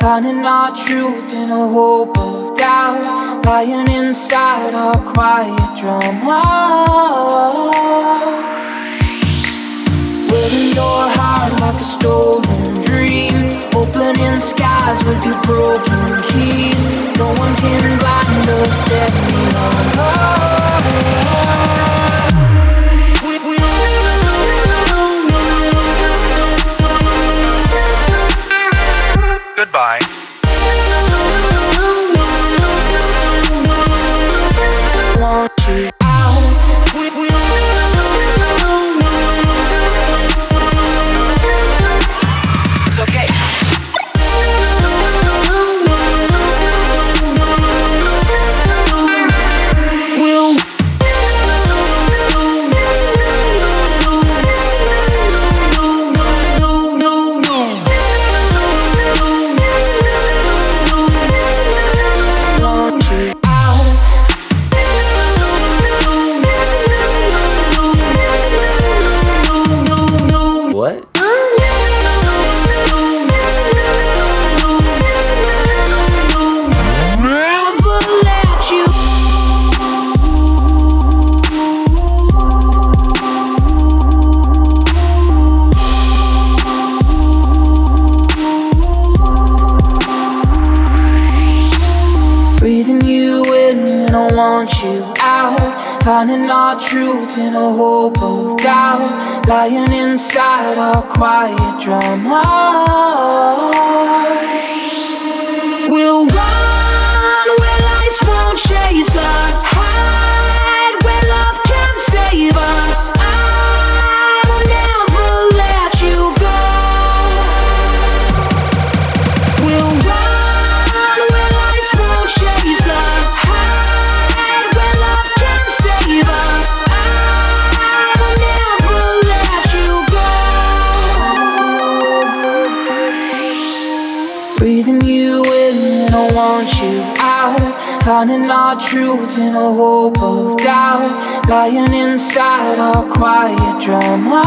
finding our truth in a hope of doubt, lying inside our quiet drama. Wearing your heart like a stolen dream, opening skies with your broken keys. Goodbye. Want you out. Finding our truth in a hope of doubt. Lying inside our quiet drama. Breathing you in I want you out. Finding our truth in a hope of doubt. Lying inside our quiet drama.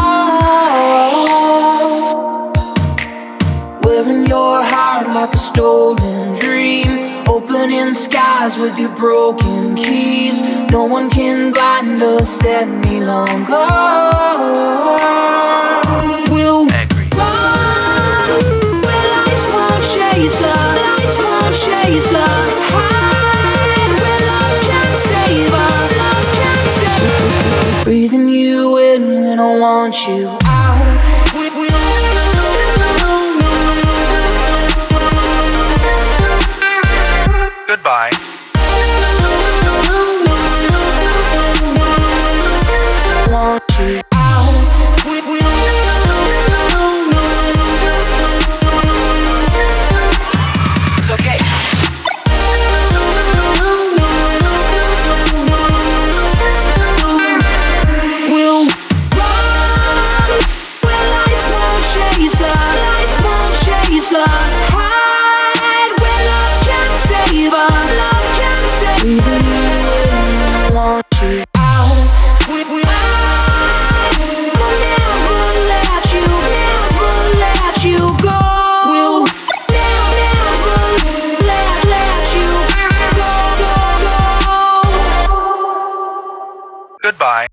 Wearing your heart like a stolen dream. Opening skies with your broken keys. No one can blind us any longer. Breathing you in when I want you Goodbye.